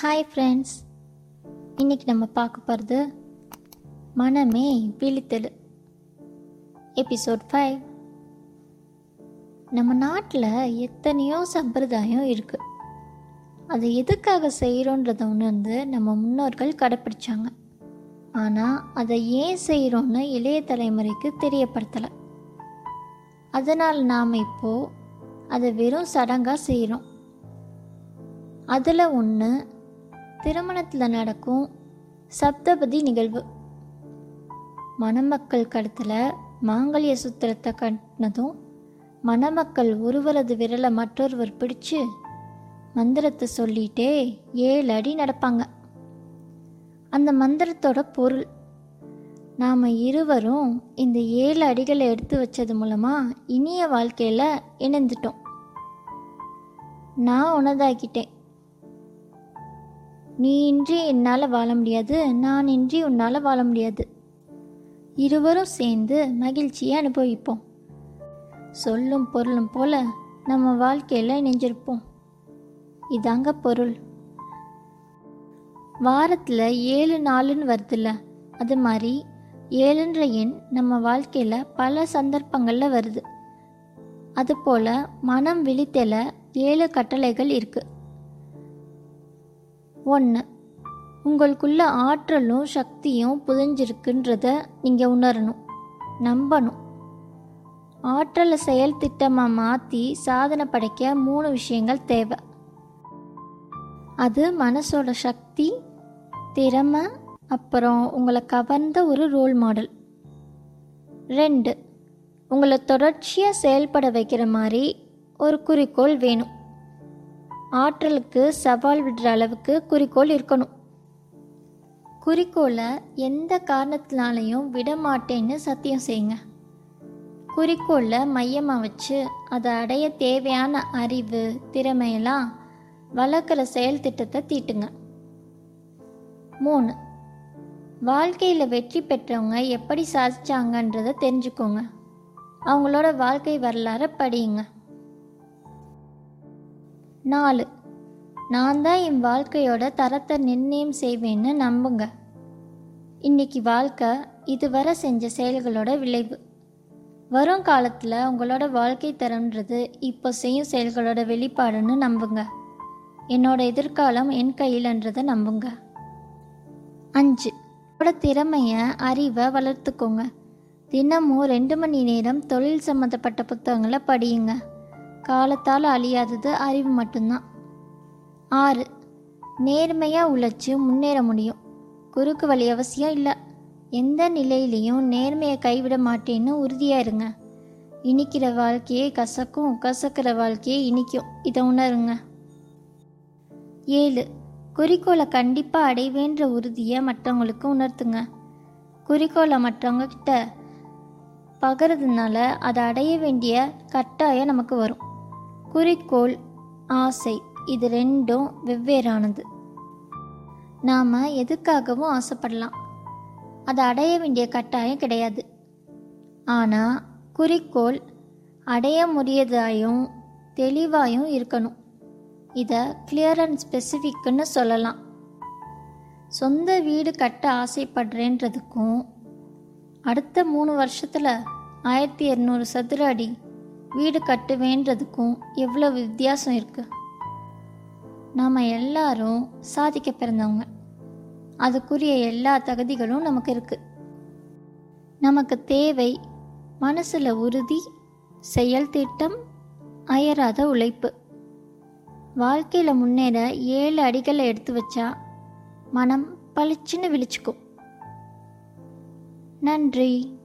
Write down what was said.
Hi friends இன்னைக்கு நம்ம பார்க்க போகிறது மனமே விழித்தெழு. எபிசோட் ஃபைவ் நம்ம நாட்டில் எத்தனையோ சம்பிரதாயம் இருக்குது அதை எதுக்காக செய்கிறோன்றத உணர்ந்து நம்ம முன்னோர்கள் கடைப்பிடிச்சாங்க. ஆனால் அதை ஏன் செய்கிறோன்னு இளைய தலைமுறைக்கு தெரியப்படுத்தலை. அதனால் நாம் இப்போது அதை வெறும் சடங்காக செய்கிறோம் அதில் ஒன்று திருமணத்தில் நடக்கும் சப்தபதி நிகழ்வு. மணமக்கள் கடத்தில் மாங்கல்ய சுத்திரத்தை கட்டினதும் மணமக்கள் ஒருவரது விரலை மற்றொருவர் பிடிச்சு மந்திரத்தை சொல்லிட்டே ஏழு அடி நடப்பாங்க. அந்த மந்திரத்தோட பொருள் நாம் இருவரும் இந்த ஏழு அடிகளை எடுத்து வச்சது மூலமாக இனிய வாழ்க்கையில் இணைந்துட்டோம். நான் உனதாக்கிட்டேன். நீ இன்றி என்னால் வாழ முடியாது நான் இன்றி உன்னால் வாழ முடியாது. இருவரும் சேர்ந்து மகிழ்ச்சியை அனுபவிப்போம். சொல்லும் பொருளும் போல நம்ம வாழ்க்கையில் இணைஞ்சிருப்போம். இதாங்க பொருள். வாரத்தில் ஏழு நாளுன்னு வருதுல்ல அது மாதிரி ஏழுன்ற எண் நம்ம வாழ்க்கையில் பல சந்தர்ப்பங்களில் வருது. அதுபோல் மனம் விழித்தல ஏழு கட்டளைகள் இருக்குது ஒன்று உங்களுக்குள்ள ஆற்றலும் சக்தியும் புதிஞ்சிருக்குன்றத நீங்கள் உணரணும் நம்பணும். ஆற்றலை செயல் திட்டமாக மாற்றி சாதனை படைக்க மூணு விஷயங்கள் தேவை. அது மனசோட சக்தி திறமை அப்புறம் உங்களை கவர்ந்த ஒரு ரோல் மாடல் ரெண்டு உங்களை தொடர்ச்சியாக செயல்பட வைக்கிற மாதிரி ஒரு குறிக்கோள் வேணும். ஆற்றலுக்கு சவால் விடுற அளவுக்கு குறிக்கோள் இருக்கணும். குறிக்கோளை எந்த காரணத்தினாலையும் விட மாட்டேன்னு சத்தியம் செய்யுங்க. குறிக்கோளை மையமாக வச்சு அதை அடைய தேவையான அறிவு திறமையெல்லாம் வளர்க்குற செயல் திட்டத்தை தீட்டுங்க. மூணு வாழ்க்கையில் வெற்றி பெற்றவங்க எப்படி சாதிச்சாங்கன்றதை தெரிஞ்சுக்கோங்க. அவங்களோட வாழ்க்கை வரலாறை படியுங்க. நாலு. நான் தான் என் வாழ்க்கையோட தரத்தை நிர்ணயம் செய்வேன்னு நம்புங்க. இன்னைக்கு வாழ்க்கை இதுவரை செஞ்ச செயல்களோட விளைவு. வரும் காலத்தில் உங்களோட வாழ்க்கை தரம்ன்றது இப்போ செய்யும் செயல்களோட வெளிப்பாடுன்னு நம்புங்க. என்னோட எதிர்காலம் என் கையிலன்றதை நம்புங்க. அஞ்சு. உங்களோட திறமையை அறிவை வளர்த்துக்கோங்க. தினமும் ரெண்டு மணி நேரம் தொழில் சம்மந்தப்பட்ட புத்தகங்களை படியுங்க. காலத்தால் அழியாதது அறிவு மட்டும்தான். ஆறு நேர்மையாக உழைச்சி முன்னேற முடியும். குறுக்கு வழி அவசியம் இல்லை. எந்த நிலையிலையும் நேர்மையை கைவிட மாட்டேன்னு உறுதியாக இருங்க. இனிக்கிற வாழ்க்கையே கசக்கும் கசக்கிற வாழ்க்கையே இனிக்கும். இதை உணருங்க. ஏழு குறிக்கோளை கண்டிப்பாக அடைவேன்ற உறுதியை மற்றவங்களுக்கு உணர்த்துங்க. குறிக்கோளை மற்றவங்க கிட்ட பகிறதுனால அதை அடைய வேண்டிய கட்டாயம் நமக்கு வரும். குறிக்கோள் ஆசை இது ரெண்டும் வெவ்வேறானது. நாம் எதுக்காகவும் ஆசைப்படலாம். அதை அடைய வேண்டிய கட்டாயம் கிடையாது. ஆனால் குறிக்கோள் அடைய முடியதாயும் தெளிவாயும் இருக்கணும். இதை கிளியர் அண்ட் ஸ்பெசிஃபிக்னு சொல்லலாம். சொந்த வீடு கட்ட ஆசைப்படுறேன்றதுக்கும் அடுத்த மூணு வருஷத்தில் ஆயிரத்தி இரநூறு சதுர அடி வீடு கட்டுவேன்றதுக்கும் எவ்வளோ வித்தியாசம் இருக்கு? நாம் எல்லாரும் சாதிக்க பிறந்தவங்க. அதுக்குரிய எல்லா தகுதிகளும் நமக்கு இருக்கு. நமக்கு தேவை மனசில் உறுதி செயல் திட்டம் அயராத உழைப்பு. வாழ்க்கையில் முன்னேற ஏழு அடிகளை எடுத்து வச்சா மனம் பளிச்சுன்னு விழிச்சுக்கும். நன்றி.